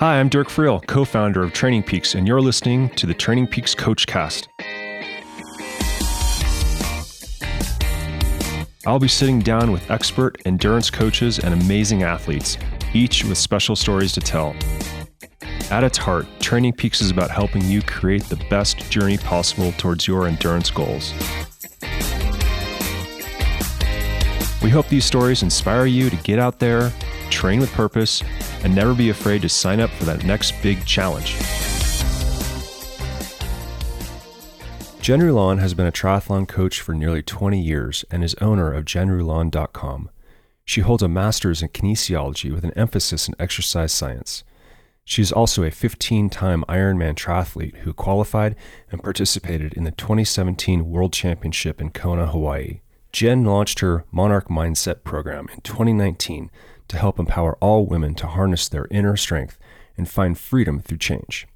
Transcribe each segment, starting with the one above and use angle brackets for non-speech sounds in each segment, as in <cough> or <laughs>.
Hi, I'm Dirk Friel, co founder of Training Peaks, and you're listening to the Training Peaks Coachcast. I'll be sitting down with expert endurance coaches and amazing athletes, each with special stories to tell. At its heart, Training Peaks is about helping you create the best journey possible towards your endurance goals. We hope these stories inspire you to get out there, train with purpose, and never be afraid to sign up for that next big challenge. Jen Rulon has been a triathlon coach for nearly 20 years and is owner of jenrulon.com. She holds a master's in kinesiology with an emphasis in exercise science. She is also a 15 time Ironman triathlete who qualified and participated in the 2017 World Championship in Kona, Hawaii. Jen launched her Monarch Mindset program in 2019 to help empower all women to harness their inner strength and find freedom through change.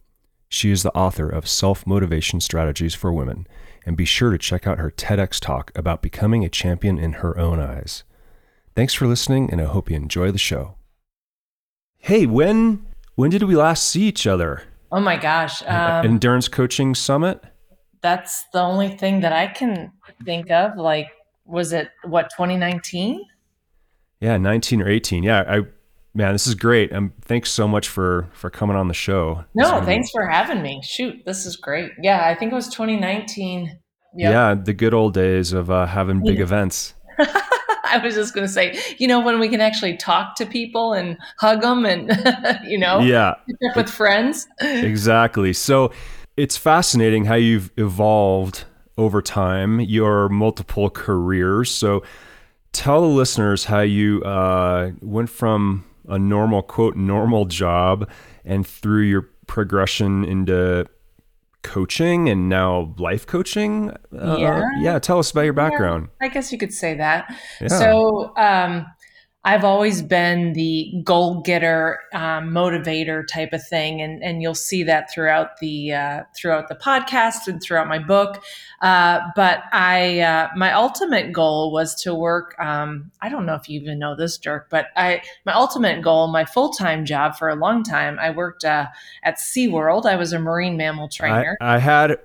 She is the author of Self Motivation Strategies for Women, and be sure to check out her TEDx talk about becoming a champion in her own eyes. Thanks for listening, and I hope you enjoy the show. Hey, when when did we last see each other? Oh my gosh. Um, Endurance Coaching Summit? That's the only thing that I can think of. Like, was it what, 2019? Yeah, 19 or 18. Yeah, I man, this is great. Um, thanks so much for for coming on the show. No, thanks for having me. Shoot, this is great. Yeah, I think it was 2019. Yep. Yeah, the good old days of uh, having big events. <laughs> I was just going to say, you know, when we can actually talk to people and hug them and, <laughs> you know, yeah, with friends. <laughs> exactly. So it's fascinating how you've evolved over time, your multiple careers. So tell the listeners how you uh, went from a normal, quote, normal job and through your progression into coaching and now life coaching. Uh, yeah. Yeah. Tell us about your background. Yeah, I guess you could say that. Yeah. So, um, I've always been the goal getter, um, motivator type of thing, and and you'll see that throughout the uh, throughout the podcast and throughout my book. Uh, but I uh, my ultimate goal was to work. Um, I don't know if you even know this, Dirk, but I my ultimate goal, my full time job for a long time, I worked uh, at SeaWorld. I was a marine mammal trainer. I, I had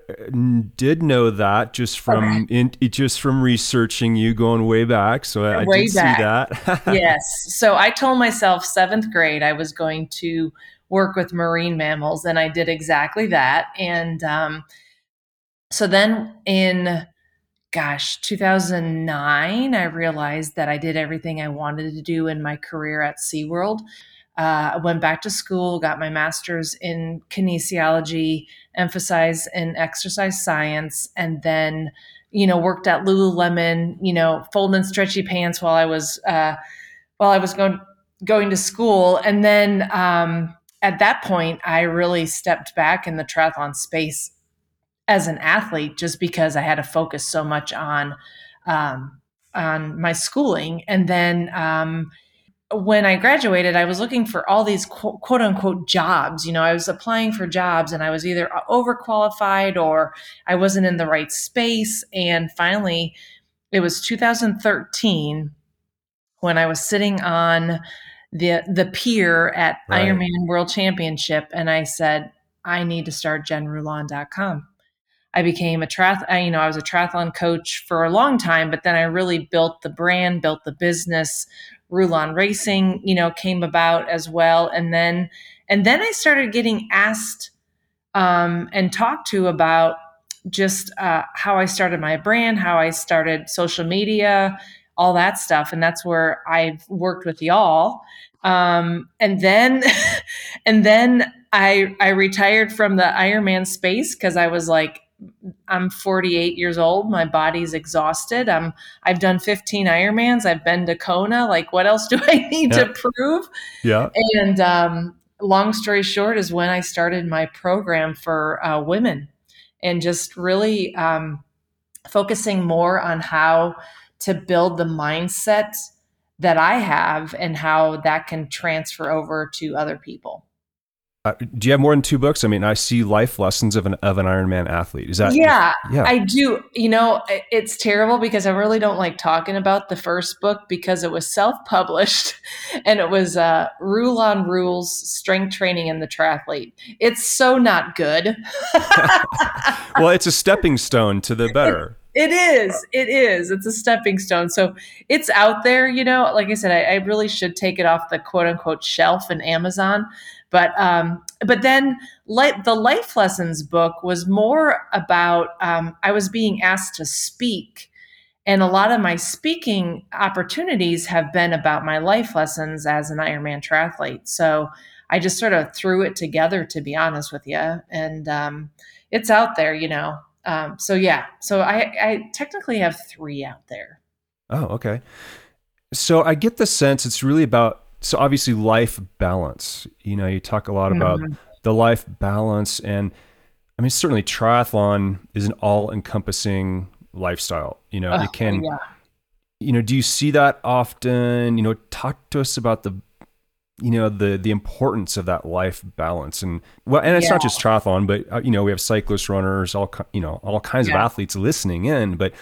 did know that just from okay. in, just from researching you going way back. So I, I did back. see that. <laughs> yeah. Yes. So I told myself seventh grade I was going to work with marine mammals, and I did exactly that. And um, so then in, gosh, 2009, I realized that I did everything I wanted to do in my career at SeaWorld. Uh, I went back to school, got my master's in kinesiology, emphasized in exercise science, and then, you know, worked at Lululemon, you know, folding stretchy pants while I was uh, while I was going going to school, and then um, at that point, I really stepped back in the triathlon space as an athlete, just because I had to focus so much on um, on my schooling, and then. Um, when I graduated, I was looking for all these quote, quote, unquote jobs. You know, I was applying for jobs and I was either overqualified or I wasn't in the right space. And finally, it was 2013 when I was sitting on the the pier at right. Ironman World Championship, and I said, I need to start jenrulon.com. I became a triath, you know, I was a triathlon coach for a long time, but then I really built the brand, built the business. Rulon Racing, you know, came about as well, and then and then I started getting asked um, and talked to about just uh, how I started my brand, how I started social media, all that stuff. And that's where I've worked with y'all. Um, and then, <laughs> and then I, I retired from the Ironman space because I was like, I'm 48 years old. My body's exhausted. I'm I've done 15 Ironmans. I've been to Kona. Like, what else do <laughs> I need yeah. to prove? Yeah. And um, long story short is when I started my program for uh, women, and just really um, focusing more on how to build the mindset that I have and how that can transfer over to other people. Uh, do you have more than two books? I mean, I see life lessons of an of an Ironman athlete. Is that yeah, yeah? I do. You know, it's terrible because I really don't like talking about the first book because it was self published, <laughs> and it was uh, Rulon Rules: Strength Training in the Triathlete. It's so not good. <laughs> <laughs> well, it's a stepping stone to the better. It is. It is. It's a stepping stone. So it's out there, you know. Like I said, I, I really should take it off the quote unquote shelf in Amazon but um, but then like the life lessons book was more about um, I was being asked to speak, and a lot of my speaking opportunities have been about my life lessons as an Ironman triathlete. So I just sort of threw it together, to be honest with you, and um, it's out there, you know. Um, so yeah, so I, I technically have three out there. Oh, okay. So I get the sense it's really about so obviously life balance. You know, you talk a lot about mm-hmm. the life balance, and I mean certainly triathlon is an all-encompassing lifestyle. You know, oh, can. Yeah. You know, do you see that often? You know, talk to us about the you know the the importance of that life balance and well and it's yeah. not just triathlon but uh, you know we have cyclists runners all you know all kinds yeah. of athletes listening in but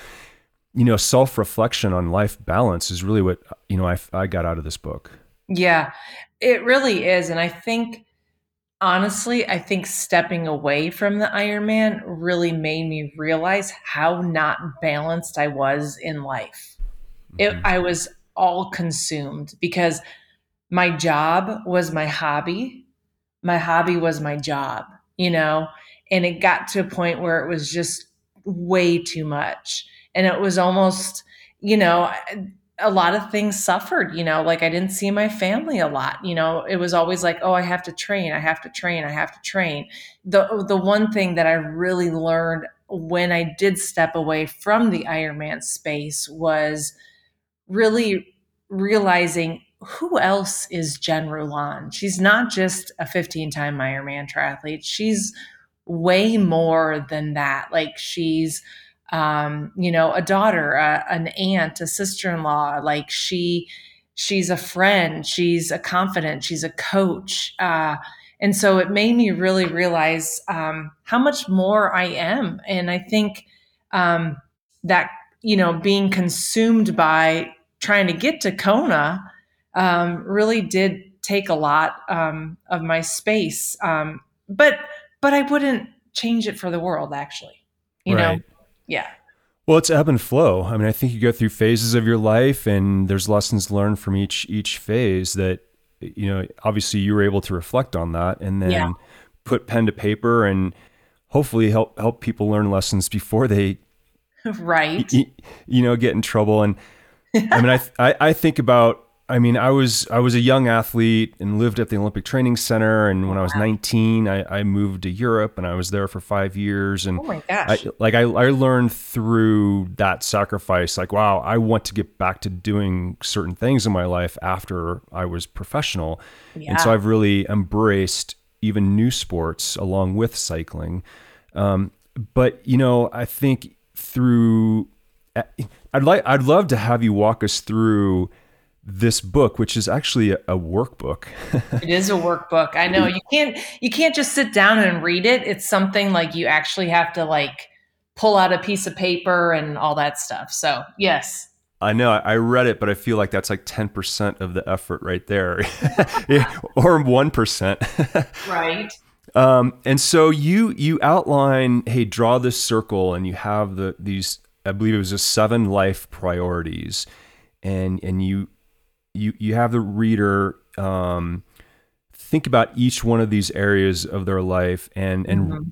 you know self reflection on life balance is really what you know I, I got out of this book yeah, it really is. And I think, honestly, I think stepping away from the Ironman really made me realize how not balanced I was in life. Mm-hmm. I was all consumed because my job was my hobby. My hobby was my job, you know, and it got to a point where it was just way too much. And it was almost, you know, a lot of things suffered, you know, like I didn't see my family a lot. You know, it was always like, oh, I have to train, I have to train, I have to train. The the one thing that I really learned when I did step away from the Ironman space was really realizing who else is Jen Rulon. She's not just a 15-time Ironman triathlete. She's way more than that. Like she's um, you know, a daughter, a, an aunt, a sister-in-law. Like she, she's a friend. She's a confidant. She's a coach. Uh, and so it made me really realize um, how much more I am. And I think um, that you know, being consumed by trying to get to Kona um, really did take a lot um, of my space. Um, but but I wouldn't change it for the world. Actually, you right. know yeah. Well, it's ebb and flow. I mean, I think you go through phases of your life, and there's lessons learned from each each phase that you know. Obviously, you were able to reflect on that, and then yeah. put pen to paper, and hopefully help help people learn lessons before they, <laughs> right, you, you know, get in trouble. And I mean, I, <laughs> I I think about I mean, I was I was a young athlete and lived at the Olympic Training Center. And when I was 19, I, I moved to Europe and I was there for five years. And oh my gosh, I, like I, I learned through that sacrifice, like wow, I want to get back to doing certain things in my life after I was professional. Yeah. And so I've really embraced even new sports along with cycling. Um, but you know, I think through I'd like I'd love to have you walk us through this book, which is actually a, a workbook. <laughs> it is a workbook. I know you can't you can't just sit down and read it. It's something like you actually have to like pull out a piece of paper and all that stuff. So yes. I know I read it, but I feel like that's like 10% of the effort right there <laughs> or 1%. <laughs> right. Um, and so you, you outline, Hey, draw this circle and you have the, these, I believe it was a seven life priorities and, and you, you you have the reader um, think about each one of these areas of their life and and mm-hmm.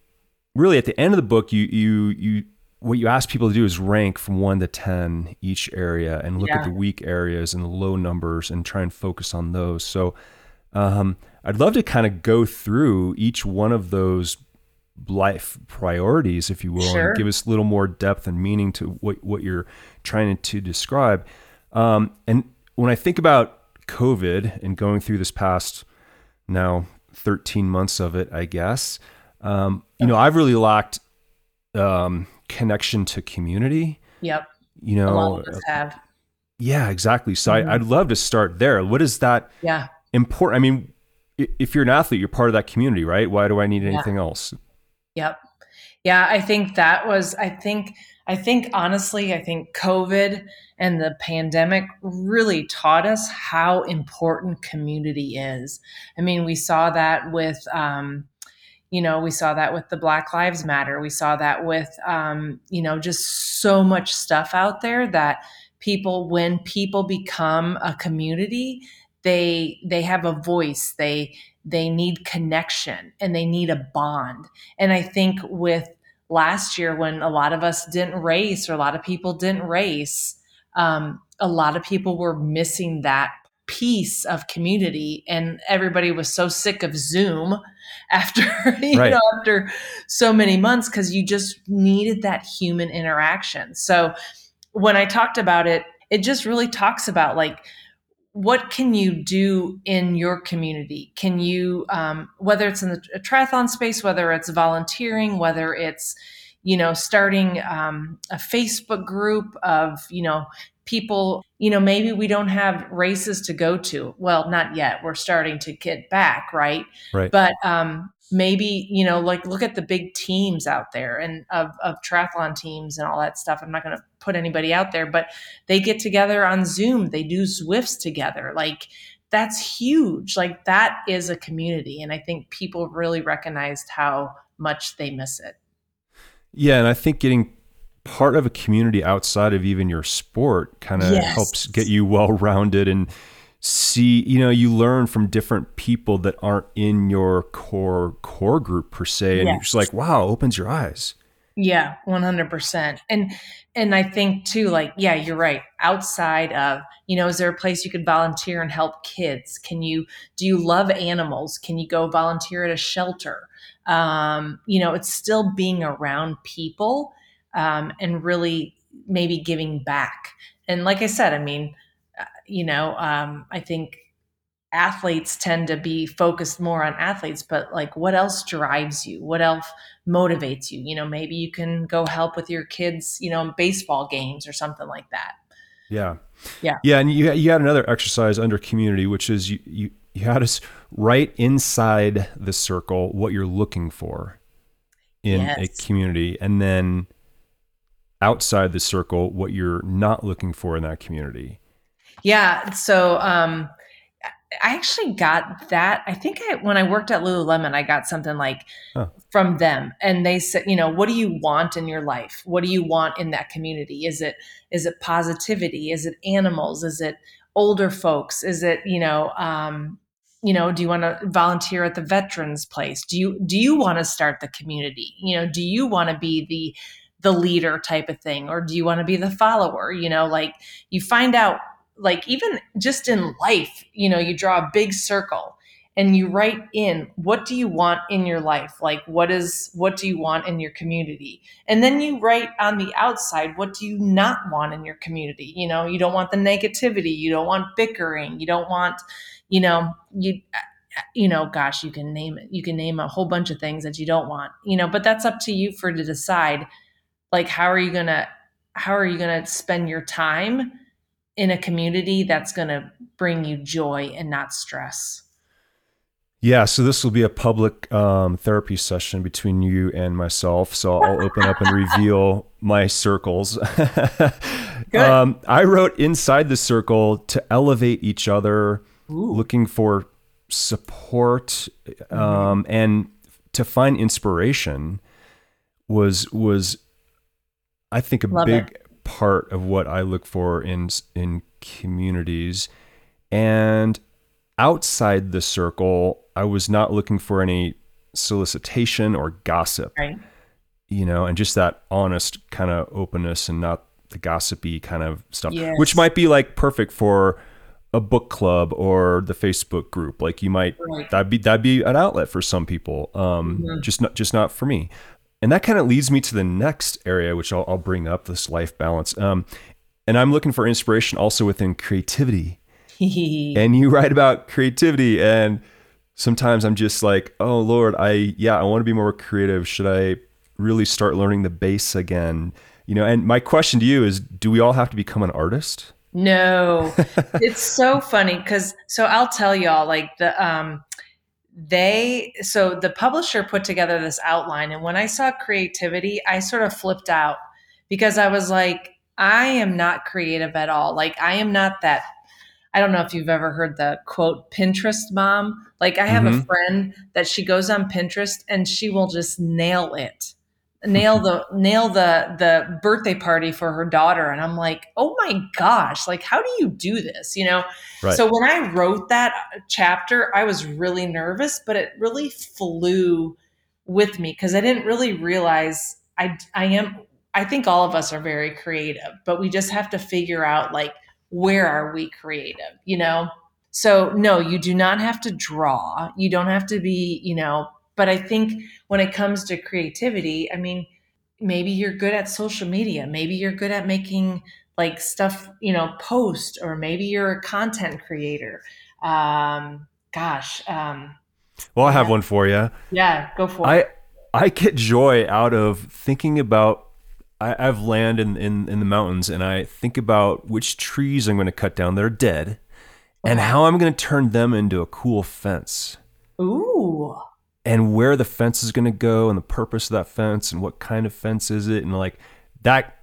really at the end of the book you you you what you ask people to do is rank from 1 to 10 each area and look yeah. at the weak areas and the low numbers and try and focus on those so um, i'd love to kind of go through each one of those life priorities if you will sure. and give us a little more depth and meaning to what, what you're trying to describe um, and when I think about COVID and going through this past now 13 months of it, I guess, um, you know, I've really lacked um, connection to community. Yep. You know, a lot of us have. Yeah, exactly. So mm-hmm. I, would love to start there. What is that? Yeah. Important. I mean, if you're an athlete, you're part of that community, right? Why do I need anything yeah. else? Yep. Yeah, I think that was I think I think honestly, I think COVID and the pandemic really taught us how important community is. I mean, we saw that with um, you know we saw that with the black lives matter. We saw that with um, you know just so much stuff out there that people when people become a community they they have a voice. They they need connection and they need a bond. And i think with last year when a lot of us didn't race or a lot of people didn't race um, a lot of people were missing that piece of community and everybody was so sick of zoom <laughs> after you right. know after so many months because you just needed that human interaction so when i talked about it it just really talks about like what can you do in your community? Can you, um, whether it's in the triathlon space, whether it's volunteering, whether it's, you know, starting um, a Facebook group of, you know, people, you know, maybe we don't have races to go to. Well, not yet. We're starting to get back, right? Right. But um, maybe you know like look at the big teams out there and of, of triathlon teams and all that stuff. I'm not going to put anybody out there but they get together on zoom. They do zwifts together. Like that's huge. Like that is a community and i think people really recognized how much they miss it. Yeah and i think getting part of a community outside of even your sport kind of yes. helps get you well rounded and see you know you learn from different people that aren't in your core core group per se and yes. you're just like wow opens your eyes. Yeah 100% and and i think too like yeah you're right. Outside of you know is there a place you could volunteer and help kids? Can you do you love animals? Can you go volunteer at a shelter? Um, you know it's still being around people um, and really maybe giving back. And like i said i mean you know, um, I think athletes tend to be focused more on athletes, but like what else drives you? What else motivates you? You know, maybe you can go help with your kids, you know, baseball games or something like that. Yeah. Yeah. Yeah. And you, you had another exercise under community, which is you, you, you had us write inside the circle what you're looking for in yes. a community. And then outside the circle, what you're not looking for in that community. Yeah. So um, I actually got that. I think I, when I worked at Lululemon, I got something like huh. from them, and they said, you know, what do you want in your life? What do you want in that community? Is it is it positivity? Is it animals? Is it older folks? Is it you know? Um, you know do you want to volunteer at the veterans place do you do you want to start the community you know do you want to be the the leader type of thing or do you want to be the follower you know like you find out like even just in life, you know, you draw a big circle and you write in what do you want in your life? Like what is what do you want in your community? And then you write on the outside what do you not want in your community? You know, you don't want the negativity, you don't want bickering, you don't want, you know, you you know, gosh, you can name it. You can name a whole bunch of things that you don't want, you know, but that's up to you for to decide like how are you going to how are you going to spend your time in a community that's going to bring you joy and not stress. Yeah, so this will be a public um, therapy session between you and myself. So I'll open up and reveal my circles. <laughs> um, I wrote inside the circle to elevate each other, Ooh. looking for support um, mm-hmm. and to find inspiration was was I think a Love big it part of what I look for in in communities. And outside the circle, I was not looking for any solicitation or gossip. Right. You know, and just that honest kind of openness and not the gossipy kind of stuff, yes. which might be like perfect for a book club or the Facebook group. Like you might right. that'd be that'd be an outlet for some people. Um, mm-hmm. just not just not for me. And that kind of leads me to the next area, which I'll, I'll bring up this life balance. Um, and I'm looking for inspiration also within creativity. <laughs> and you write about creativity, and sometimes I'm just like, oh Lord, I yeah, I want to be more creative. Should I really start learning the bass again? You know, and my question to you is, do we all have to become an artist? No, <laughs> it's so funny because so I'll tell y'all like the um they so the publisher put together this outline and when i saw creativity i sort of flipped out because i was like i am not creative at all. Like i am not that i don't know if you've ever heard the quote pinterest mom. Like i have Mhm. a friend that she goes on pinterest and she will just nail it nail <laughs> the nail the the birthday party for her daughter and i'm like oh my gosh like how do you do this you know Right. so when I wrote that chapter, I was really nervous, but it really flew with me because I didn't really realize I I am I think all of us are very creative, but we just have to figure out like where are we creative, you know? So no, you do not have to draw. You don't have to be, you know, but I think when it comes to creativity, I mean, maybe you're good at social media, maybe you're good at making like stuff, you know, post, or maybe you're a content creator. Um, gosh, um, Well, I have Yeah. one for you. yeah, go for it. I I get joy out of thinking about. I, I've land in, in in the mountains, and I think about which trees I'm going to cut down that are dead, and Uh-huh. how I'm going to turn them into a cool fence, Ooh, and where the fence is going to go, and the purpose of that fence, and what kind of fence is it, and like that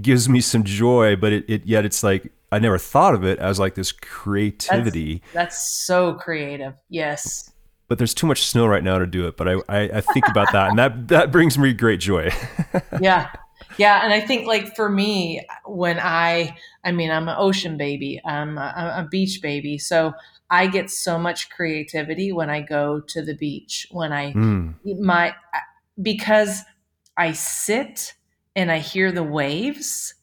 gives me some joy. But it, it yet it's like I never thought of it as like this creativity. that's so creative. Yes. but there's too much snow right now to do it. But I, I, I think about that, and that that brings me great joy. <laughs> yeah yeah and i think like for me when i i mean i'm an ocean baby i'm a, I'm a beach baby so i get so much creativity when i go to the beach when i Mm, my because i sit and i hear the waves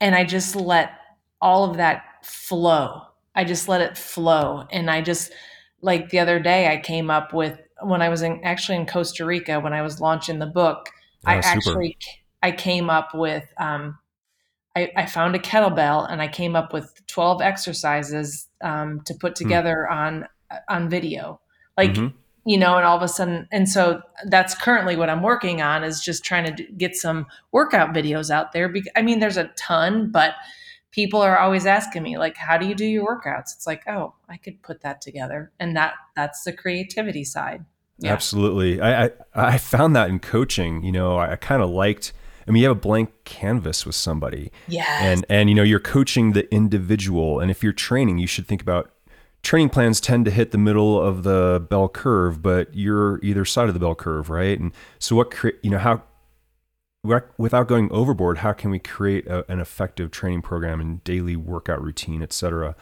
and i just let all of that flow. I just let it flow. And i just like the other day i came up with when i was in actually in costa rica when i was launching the book I Oh, super. actually I came up with um, I, I found a kettlebell and I came up with twelve exercises um, to put together on on video, like Mhm. you know, and all of a sudden, and so that's currently what I'm working on is just trying to get some workout videos out there. Because I mean, there's a ton, but people are always asking me like, how do you do your workouts? It's like, oh, I could put that together, and that that's the creativity side. Yeah. Absolutely. I, I I found that in coaching. You know, I, I kind of liked. I mean, you have a blank canvas with somebody, Yes. and and you know you're coaching the individual. And if you're training, you should think about training plans tend to hit the middle of the bell curve, but you're either side of the bell curve, right? And so what you know how without going overboard, how can we create a, an effective training program and daily workout routine, et cetera?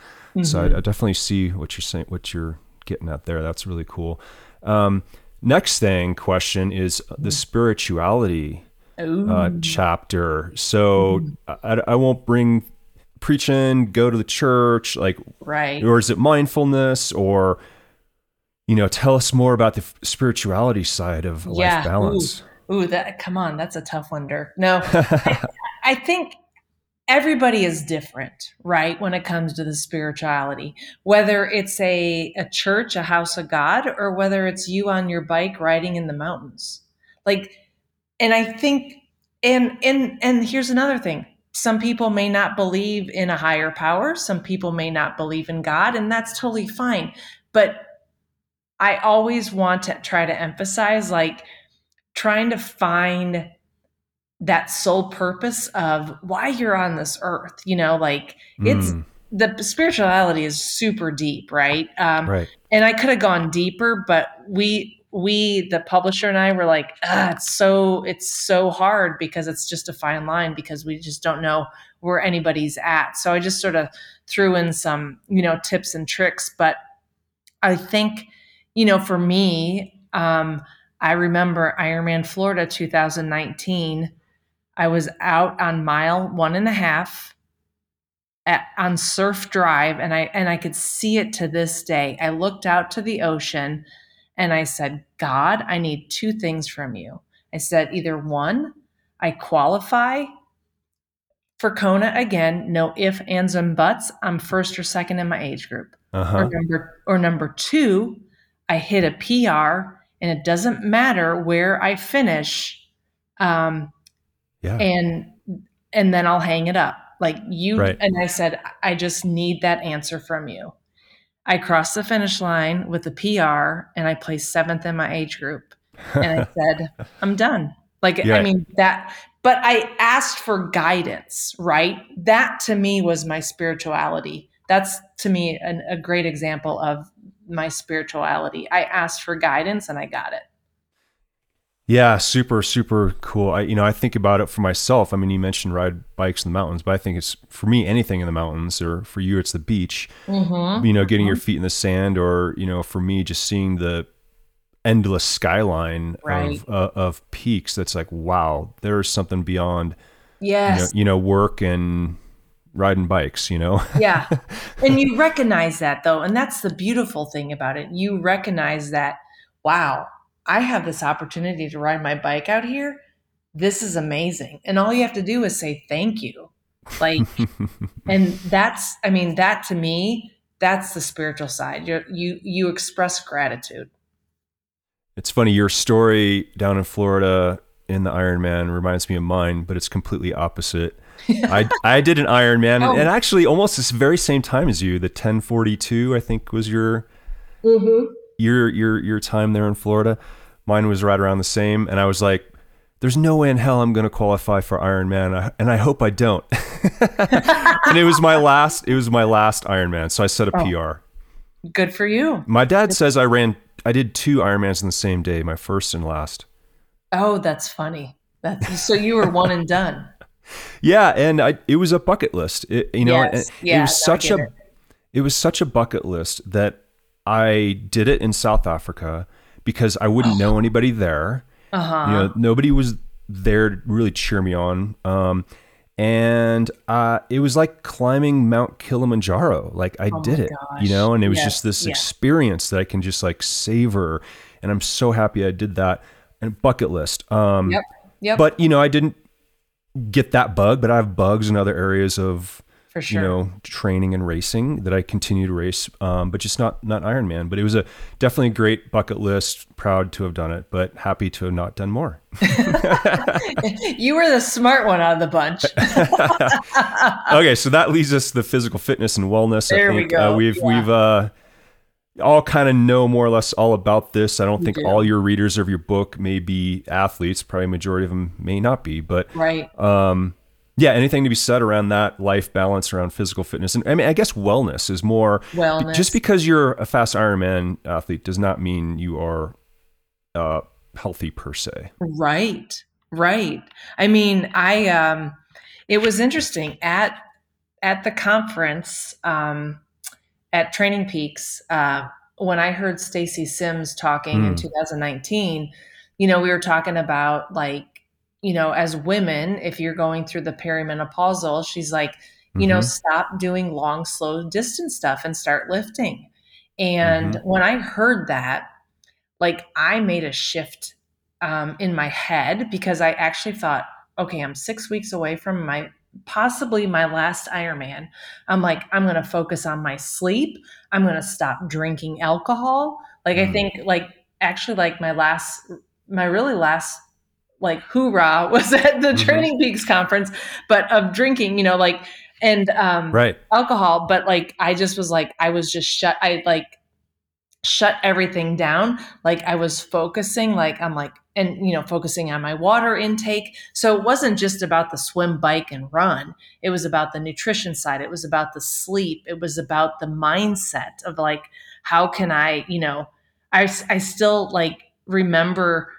So Mm-hmm. I, I definitely see what you're saying, what you're getting at there. That's really cool. Um, next thing question is the spirituality Ooh. Uh, chapter. So I, I won't bring preaching, go to the church, like, right. or is it mindfulness or, you know, tell us more about the f- spirituality side of Yeah. life balance. Ooh, that come on, that's a tough one, Dirk. No, <laughs> I, I think everybody is different, right? When it comes to the spirituality, whether it's a a church, a house of God, or whether it's you on your bike riding in the mountains. Like, and I think, and and and here's another thing. Some people may not believe in a higher power. Some people may not believe in God, and that's totally fine. But I always want to try to emphasize like trying to find that sole purpose of why you're on this earth. You know, like it's Mm, the spirituality is super deep, right? Um, right. and I could have gone deeper, but we we the publisher and I were like, ah, it's so it's so hard because it's just a fine line because we just don't know where anybody's at. So I just sort of threw in some you know tips and tricks, but I think you know for me, um, I remember Ironman Florida 2019. I was out on mile one and a half at, on Surf Drive, and I and I could see it to this day. I looked out to the ocean, and I said, "God, I need two things from you." I said, "Either one, I qualify for Kona again, no if, ands, and buts. I'm first or second in my age group, Uh or number or number two, I hit a PR, and it doesn't matter where I finish." Um, Yeah. and and then I'll hang it up. Like you Right. and I said, I just need that answer from you. I crossed the finish line with a PR and I placed seventh in my age group. And I <laughs> said, I'm done. Like, Yeah. I mean, that, but I asked for guidance, right? That to me was my spirituality. That's to me an, a great example of my spirituality. I asked for guidance and I got it. Yeah, super, super cool. I, you know, I think about it for myself. I mean, you mentioned ride bikes in the mountains, but I think it's for me anything in the mountains, or for you, it's the beach. Mm-hmm. You know, getting your feet in the sand, or you know, for me, just seeing the endless skyline Right. of uh, of peaks. That's like, wow, there's something beyond you know, Yes. you know, work and riding bikes. You know, <laughs> yeah. And you recognize that though. And that's the beautiful thing about it. You recognize that, wow, I have this opportunity to ride my bike out here. This is amazing. And all you have to do is say thank you. Like, <laughs> and that's, I mean, that to me, that's the spiritual side. You're, you you express gratitude. It's funny, your story down in Florida in the Ironman reminds me of mine, but it's completely opposite. <laughs> I, I did an Ironman, Oh. and actually almost this very same time as you. The 1042, I think, was your mm-hmm. your your your time there in Florida. Mine was right around the same, and I was like, "There's no way in hell I'm going to qualify for Ironman, and I hope I don't." <laughs> and it was my last. It was my last Ironman, so I set a Oh. PR. Good for you. My dad says I ran. I did two Ironmans in the same day, my first and last. Oh, that's funny. That's so you were one and done. <laughs> Yeah, and I, it was a bucket list. It, you know, Yes. Yeah, it was such a it. it was such a bucket list that I did it in South Africa because I wouldn't know anybody there. Uh huh. You know, nobody was there to really cheer me on. Um, and uh, it was like climbing Mount Kilimanjaro. Like I Oh did it, gosh. you know, and it was Yes, just this experience that I can just like savor. And I'm so happy I did that. And bucket list. Um, Yep. Yep. but you know, I didn't get that bug, but I have bugs in other areas of for sure. you know training and racing that I continue to race, um, but just not not Ironman. But it was a definitely a great bucket list. Proud to have done it, but happy to have not done more. <laughs> <laughs> you were the smart one out of the bunch. <laughs> okay, so that leads us to the physical fitness and wellness. There I we go. Uh, we've Yeah. we've uh, all kind of know more or less all about this. I don't think do. all your readers of your book may be athletes. Probably majority of them may not be, but right. um, yeah, anything to be said around that life balance around physical fitness, and I mean, I guess wellness is more Wellness. just because you're a fast Ironman athlete does not mean you are uh, healthy per se. Right. Right. I mean, I um it was interesting at at the conference um at Training Peaks uh when I heard Stacy Sims talking in Hmm. 2019, you know, we were talking about like, you know, as women, if you're going through the perimenopausal, she's like, you know, Mhm. stop doing long, slow distance stuff and start lifting. And when I heard that, like I made a shift um, in my head because I actually thought, okay, I'm six weeks away from my possibly my last Ironman. I'm like, I'm going to focus on my sleep. I'm going to stop drinking alcohol. Like, I Mm. think, like, actually, like my last, my really last, like, hoorah <laughs> was at the Mhm. Training Peaks conference, but of drinking, you know, like, and um, right. alcohol, but like I just was like I was just shut I like shut everything down. Like I was focusing like I'm like and you know focusing on my water intake. So it wasn't just about the swim, bike and run. It was about the nutrition side. It was about the sleep. It was about the mindset of like how can I, you know, I I still like remember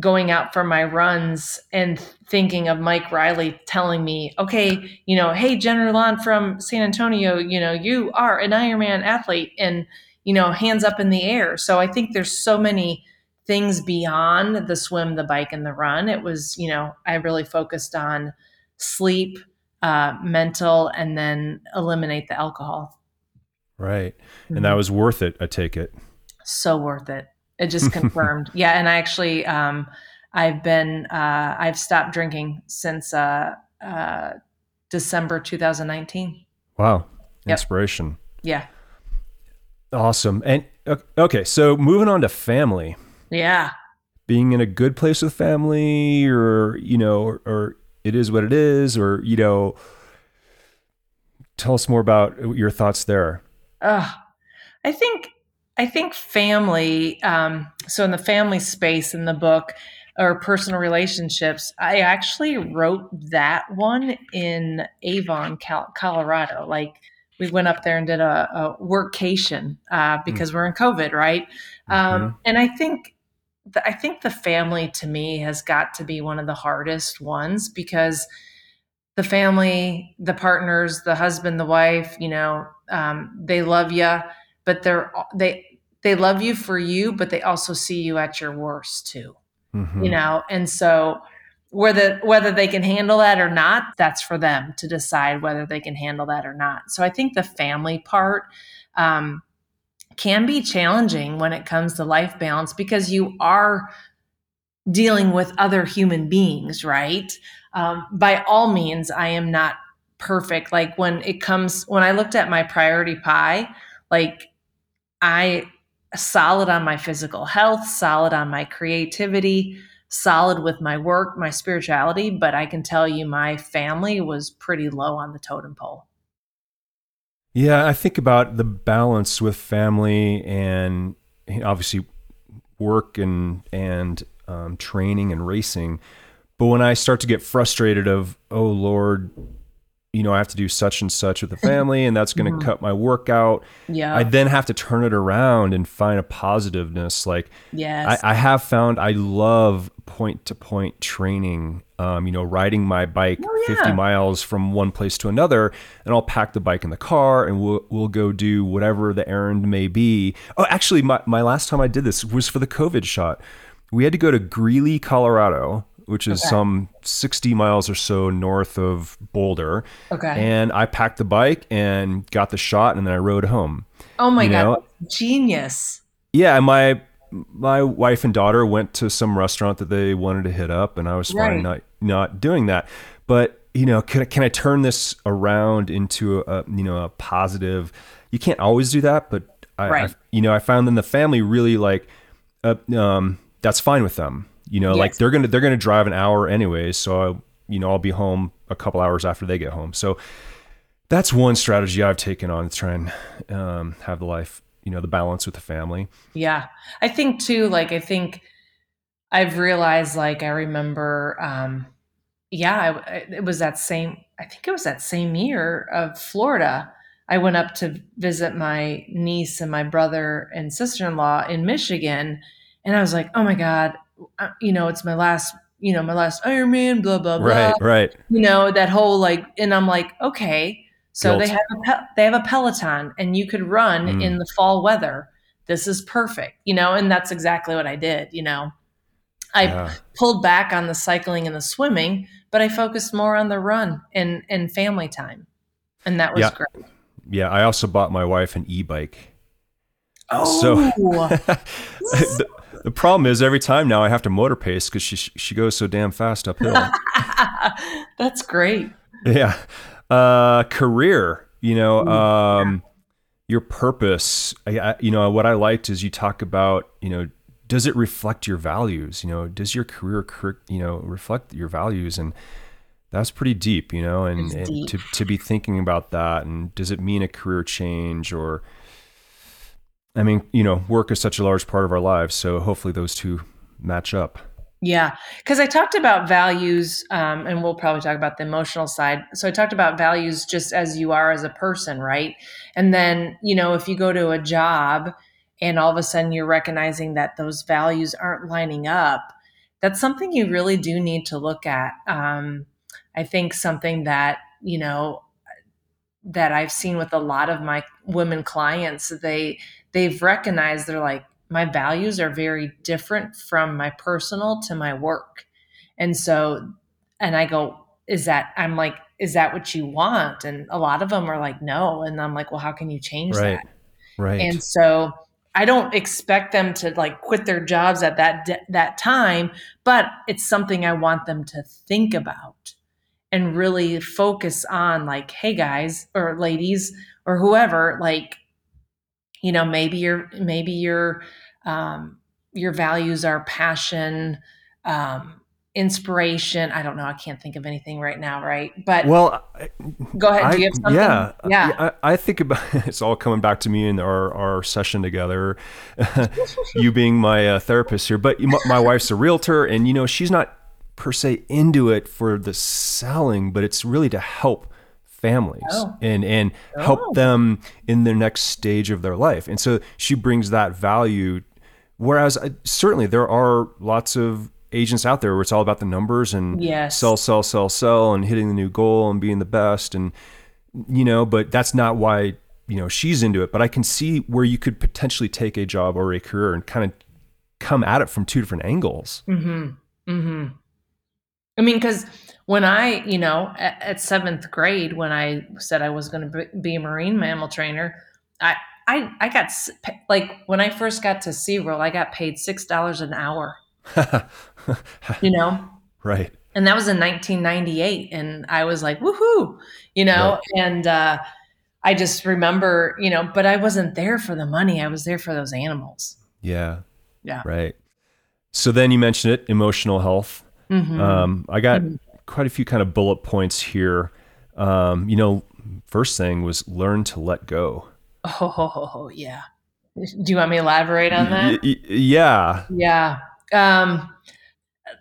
going out for my runs and thinking of Mike Riley telling me, okay, you know, hey, Jen Rulon from San Antonio, you know, you are an Ironman athlete and, you know, hands up in the air. So I think there's so many things beyond the swim, the bike, and the run. It was, you know, I really focused on sleep, uh, mental, and then eliminate the alcohol. Right. And that was worth it, I take it. so worth it. It just <laughs> confirmed. yeah, and I actually um I've been uh I've stopped drinking since uh uh December 2019. Wow. Yep. Inspiration. Yeah. Awesome. And okay, so moving on to family. Yeah. Being in a good place with family or, you know, or, or it is what it is or, you know, tell us more about your thoughts there. Ugh. I think I think family. Um, so in the family space in the book or personal relationships, I actually wrote that one in Avon, Colorado. Like we went up there and did a, a workcation uh, because mm. we're in COVID, right? Um, mm-hmm. and I think the, I think the family to me has got to be one of the hardest ones because the family, the partners, the husband, the wife, you know, um, they love you, but they're they they love you for you, but they also see you at your worst too. Mm-hmm. You know, and so whether whether they can handle that or not, that's for them to decide whether they can handle that or not. So I think the family part um, can be challenging when it comes to life balance because you are dealing with other human beings, right? Um, by all means, I am not perfect. Like when it comes, when I looked at my priority pie, like I solid on my physical health, solid on my creativity, solid with my work, my spirituality, but I can tell you my family was pretty low on the totem pole. Yeah, I think about the balance with family and obviously work and and um, training and racing. But when I start to get frustrated of, oh Lord, you know, I have to do such and such with the <laughs> family, and that's going to mm-hmm. cut my workout. Yeah. I then have to turn it around and find a positiveness. Like, yes. I, I have found I love point to point training. Um, you know, riding my bike oh, yeah. 50 miles from one place to another, and I'll pack the bike in the car, and we'll we'll go do whatever the errand may be. Oh, actually, my my last time I did this was for the COVID shot. We had to go to Greeley, Colorado which is okay. some 60 miles or so north of Boulder. Okay. And I packed the bike and got the shot and then I rode home. Oh my you god, genius. Yeah, my my wife and daughter went to some restaurant that they wanted to hit up and I was right. fine not not doing that. But, you know, can I, can I turn this around into a, you know, a positive You can't always do that, but I, right. I you know, I found in the family really like uh, um that's fine with them you know, yes. like they're gonna they're gonna drive an hour anyways, so I, you know I'll be home a couple hours after they get home. So that's one strategy I've taken on to try and um, have the life, you know, the balance with the family. Yeah, I think too. Like I think I've realized. Like I remember, um, yeah, I, it was that same. I think it was that same year of Florida. I went up to visit my niece and my brother and sister in law in Michigan. And I was like, oh my God, you know, it's my last, you know, my last Iron Man, blah blah blah. Right, right. You know that whole like, and I'm like, okay, so Guilt. they have a they have a Peloton, and you could run mm. in the fall weather. This is perfect, you know, and that's exactly what I did. You know, I yeah. pulled back on the cycling and the swimming, but I focused more on the run and and family time, and that was yeah. great. Yeah, I also bought my wife an e-bike. Oh, <laughs> so The problem is every time now I have to motor pace because she she goes so damn fast uphill. <laughs> That's great. Yeah. Uh, career, you know, um, your purpose. I, I, you know, what I liked is you talk about, you know, does it reflect your values? You know, does your career, you know, reflect your values? And that's pretty deep, you know, and, and to to be thinking about that, and does it mean a career change or I mean, you know, work is such a large part of our lives, so hopefully those two match up. Yeah, because I talked about values, um, and we'll probably talk about the emotional side. So I talked about values just as you are as a person, right? And then, you know, if you go to a job and all of a sudden you're recognizing that those values aren't lining up, that's something you really do need to look at. Um, I think something that, you know, that I've seen with a lot of my women clients, they they've recognized they're like my values are very different from my personal to my work. And so and I go is that I'm like is that what you want? And a lot of them are like no and I'm like well how can you change right. that? Right. And so I don't expect them to like quit their jobs at that that time, but it's something I want them to think about and really focus on like hey guys or ladies or whoever like you know maybe your maybe your um, your values are passion um, inspiration. I don't know. I can't think of anything right now, right? But well, go ahead. I, Do you have something? Yeah, yeah. I, I, think about <laughs> it's all coming back to me in our our session together. <laughs> you being my uh, therapist here, but my, my wife's a realtor, and you know she's not per se into it for the selling, but it's really to help families oh. and and oh. help them in their next stage of their life. And so she brings that value. Whereas uh, certainly there are lots of agents out there where it's all about the numbers and yes. sell, sell, sell, sell, and hitting the new goal and being the best. And, you know, but that's not why, you know, she's into it. But I can see where you could potentially take a job or a career and kind of come at it from two different angles. Mm-hmm. Mm-hmm. I mean, because when I, you know, at, at, seventh grade, when I said I was going to be a marine mammal trainer, I, I, I got like when I first got to SeaWorld, I got paid six dollars an hour <laughs> you know? Right. And that was in 1998. And I was like, woohoo, you know? Right. And uh, I just remember, you know, but I wasn't there for the money. I was there for those animals. Yeah. Yeah. Right. So then you mentioned it, emotional health. Mm-hmm. Um, I got mm-hmm. Quite a few kind of bullet points here. Um, you know, first thing was learn to let go. Oh, yeah. Do you want me to elaborate on that? Y- yeah. Yeah. Um,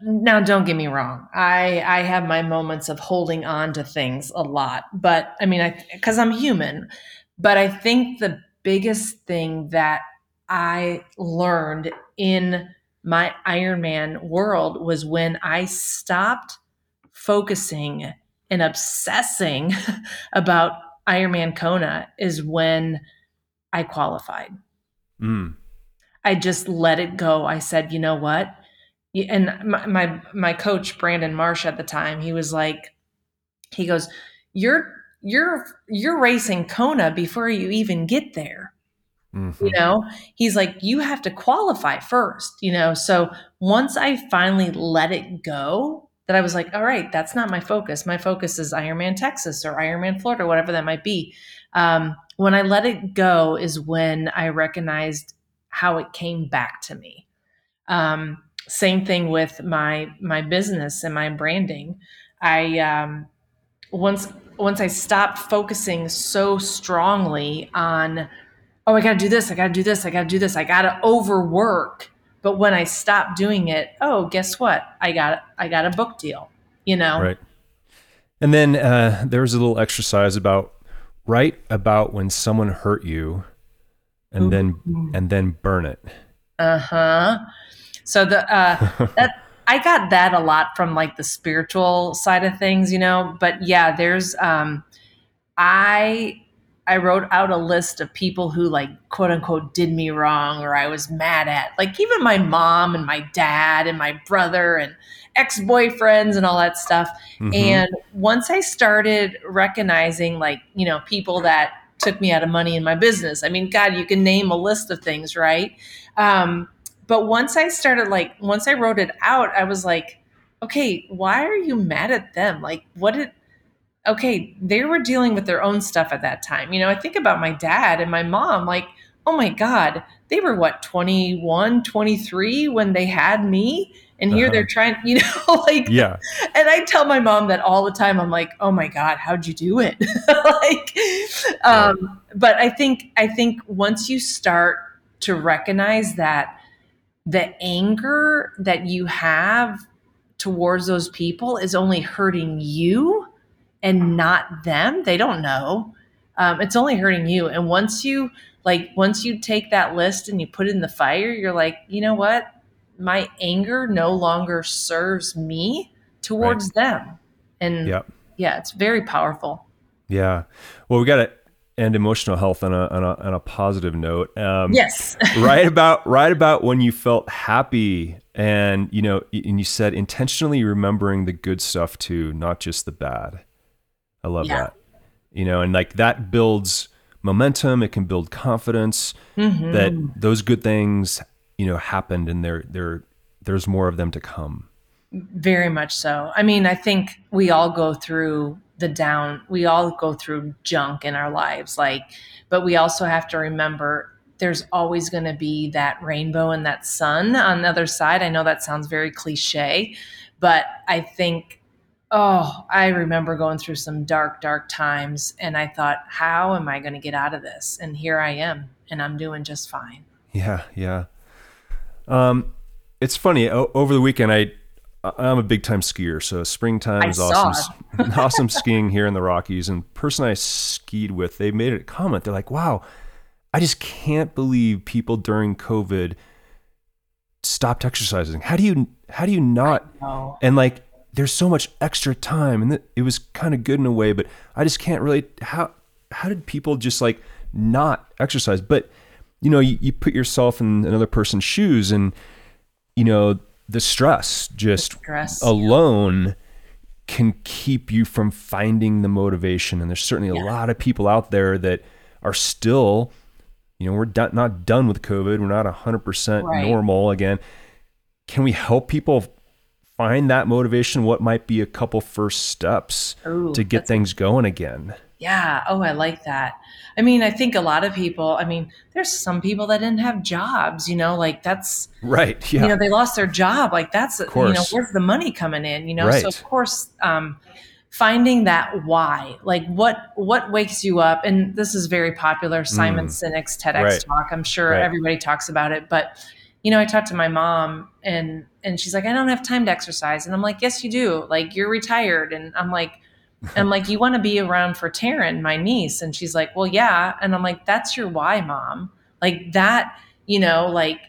now, don't get me wrong. I I have my moments of holding on to things a lot, but I mean, I because I'm human. But I think the biggest thing that I learned in my Ironman world was when I stopped focusing and obsessing <laughs> about Ironman Kona is when I qualified. Mm. I just let it go. I said, you know what? And my, my, my coach, Brandon Marsh at the time, he was like, he goes, you're, you're, you're racing Kona before you even get there. Mm-hmm. You know, he's like, you have to qualify first, you know? So once I finally let it go, that I was like, all right, that's not my focus. My focus is Ironman Texas or Ironman Florida, whatever that might be. Um, when I let it go is when I recognized how it came back to me. Um, same thing with my my business and my branding. I um, once once I stopped focusing so strongly on, oh, I got to do this, I got to do this, I got to do this, I got to overwork. But when I stopped doing it, oh, guess what? I got I got a book deal. You know, right. And then uh, there was a little exercise about write about when someone hurt you and Ooh. then and then burn it. Uh-huh. So the uh <laughs> that I got that a lot from like the spiritual side of things, you know, but yeah, there's um I I wrote out a list of people who like quote unquote did me wrong or I was mad at. Like even my mom and my dad and my brother and ex-boyfriends and all that stuff. Mm-hmm. And once I started recognizing like, you know, people that took me out of money in my business. I mean, God, you can name a list of things, right? Um, but once I started, like, once I wrote it out, I was like, okay, why are you mad at them? Like, what did, okay, they were dealing with their own stuff at that time. You know, I think about my dad and my mom, like, oh my God, they were what, 21, 23 when they had me? and here uh-huh. they're trying <laughs> you know like yeah and i tell my mom that all the time i'm like oh my god how'd you do it <laughs> like um yeah. but i think i think once you start to recognize that the anger that you have towards those people is only hurting you and not them they don't know um, it's only hurting you and once you like once you take that list and you put it in the fire you're like you know what my anger no longer serves me towards right. them. And yep. yeah, it's very powerful. Yeah. Well, we got to end emotional health on a, on a, on a positive note. Um, yes. <laughs> right about, right about when you felt happy and, you know, and you said intentionally remembering the good stuff too, not just the bad. I love yeah. that, you know, and like that builds momentum. It can build confidence mm-hmm. that those good things you know happened and there there there's more of them to come very much so i mean i think we all go through the down we all go through junk in our lives like but we also have to remember there's always going to be that rainbow and that sun on the other side i know that sounds very cliche But I think, oh, I remember going through some dark, dark times. And I thought, how am I going to get out of this? And here I am, and I'm doing just fine. Yeah, yeah. Um, it's funny. O- over the weekend, I I'm a big time skier, so springtime is awesome. <laughs> awesome skiing here in the Rockies. And person I skied with, they made a comment. They're like, "Wow, I just can't believe people during COVID stopped exercising. How do you how do you not?" And like, there's so much extra time, and it was kind of good in a way, but I just can't really how how did people just like not exercise? But you know, you, you put yourself in another person's shoes, and you know the stress just stress. alone can keep you from finding the motivation. And there's certainly a Yeah. lot of people out there that are still, you know, we're not done with COVID. We're not 100% Right. normal again. Can we help people find that motivation? What might be a couple first steps Ooh, to get things going again? Yeah. Oh, I like that. I mean, I think a lot of people, I mean, there's some people that didn't have jobs, you know, like that's, Right. Yeah. you know, they lost their job. Like that's, you know, where's the money coming in, you know? right. So of course, um, finding that why, like what, what wakes you up. And this is very popular. Simon Sinek's TEDx Mm. Right. talk. I'm sure Right. everybody talks about it, but you know, I talked to my mom and, and she's like, I don't have time to exercise. And I'm like, yes, you do. Like you're retired. And I'm like, <laughs> I'm like, you want to be around for Taryn, my niece. And she's like, well, yeah. And I'm like, that's your why, mom. Like that, you know, like,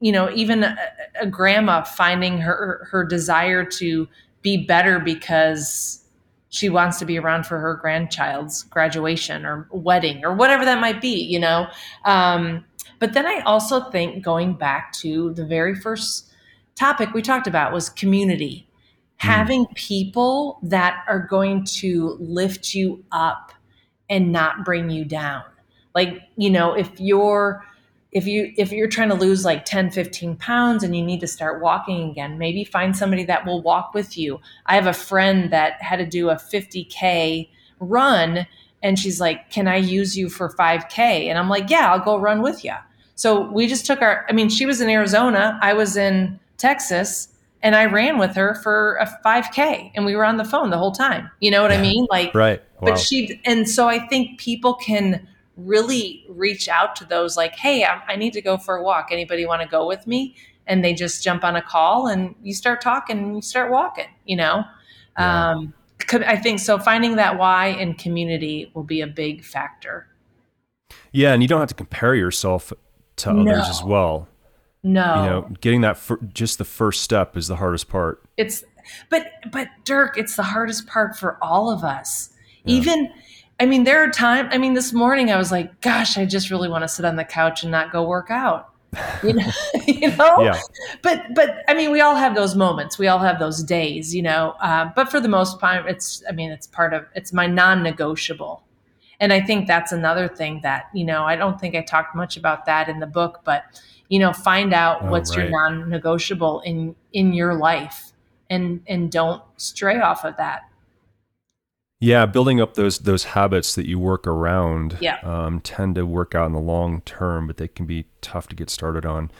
you know, even a, a grandma finding her, her desire to be better because she wants to be around for her grandchild's graduation or wedding or whatever that might be, you know? Um, but then I also think going back to the very first topic we talked about was community. Hmm. Having people that are going to lift you up and not bring you down. Like you know if you're if you if you're trying to lose like 10 15 pounds and you need to start walking again maybe find somebody that will walk with you. I have a friend that had to do a 50k run and she's like can i use you for 5k and i'm like yeah i'll go run with you so we just took our i mean she was in arizona i was in texas and I ran with her for a 5K and we were on the phone the whole time. You know what I mean? Like, right. Wow. but she, and so I think people can really reach out to those like, hey, I, I need to go for a walk. Anybody want to go with me? And they just jump on a call and you start talking and you start walking, you know? Yeah. Um, I think so. Finding that why and community will be a big factor. yeah. And you don't have to compare yourself to others as well. No, You know, getting that fir- just the first step is the hardest part. it's but but dirk it's the hardest part for all of us Yeah. even i mean there are times i mean this morning i was like gosh i just really want to sit on the couch and not go work out you know, <laughs> you know? Yeah. but but i mean we all have those moments we all have those days you know uh, but for the most part it's i mean it's part of it's my non-negotiable and i think that's another thing that you know i don't think i talked much about that in the book but you know find out Oh, what's your non-negotiable in in your life and and don't stray off of that Yeah, building up those those habits that you work around Yeah. um, tend to work out in the long term, but they can be tough to get started on.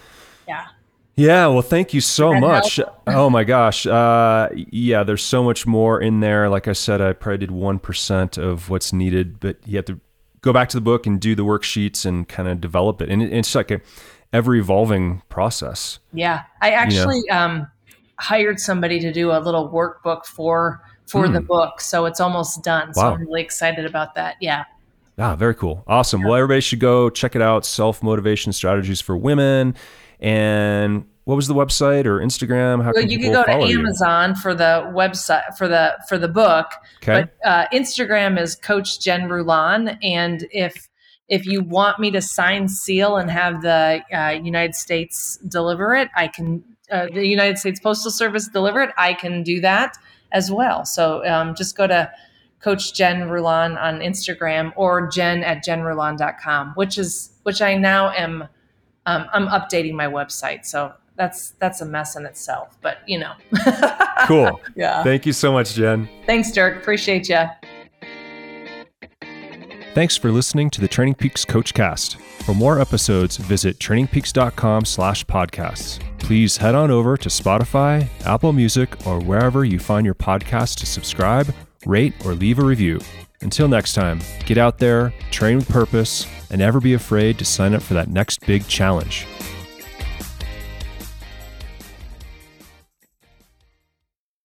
yeah Yeah, well, thank you so much. Oh my gosh, uh, yeah, there's so much more in there. Like I said, I probably did one percent of what's needed, but you have to go back to the book and do the worksheets and kind of develop it. And it's like a ever evolving process. yeah i actually um hired somebody to do a little workbook for for the Hmm. book so it's almost done Wow. so i'm really excited about that yeah Ah, very cool. Awesome. Well, everybody should go check it out. Self motivation strategies for women. And what was the website or Instagram? How well can you could go to follow you? amazon for the website for the for the book Okay. But uh, Instagram is Coach Jen Rulon, and if if you want me to sign seal and have the uh, United States deliver it, I can. Uh, the United States Postal Service deliver it. I can do that as well. So um, just go to Coach Jen Rulon on Instagram or Jen at jenrulon.com, which is which I now am. Um, I'm updating my website, so that's that's a mess in itself. But you know, <laughs> cool. <laughs> yeah. Thank you so much, Jen. Thanks, Dirk. Appreciate you. Thanks for listening to the Training Peaks Coach Cast. For more episodes, visit trainingpeaks.com slash podcasts. Please head on over to Spotify, Apple Music, or wherever you find your podcast to subscribe, rate, or leave a review. Until next time, get out there, train with purpose, and never be afraid to sign up for that next big challenge.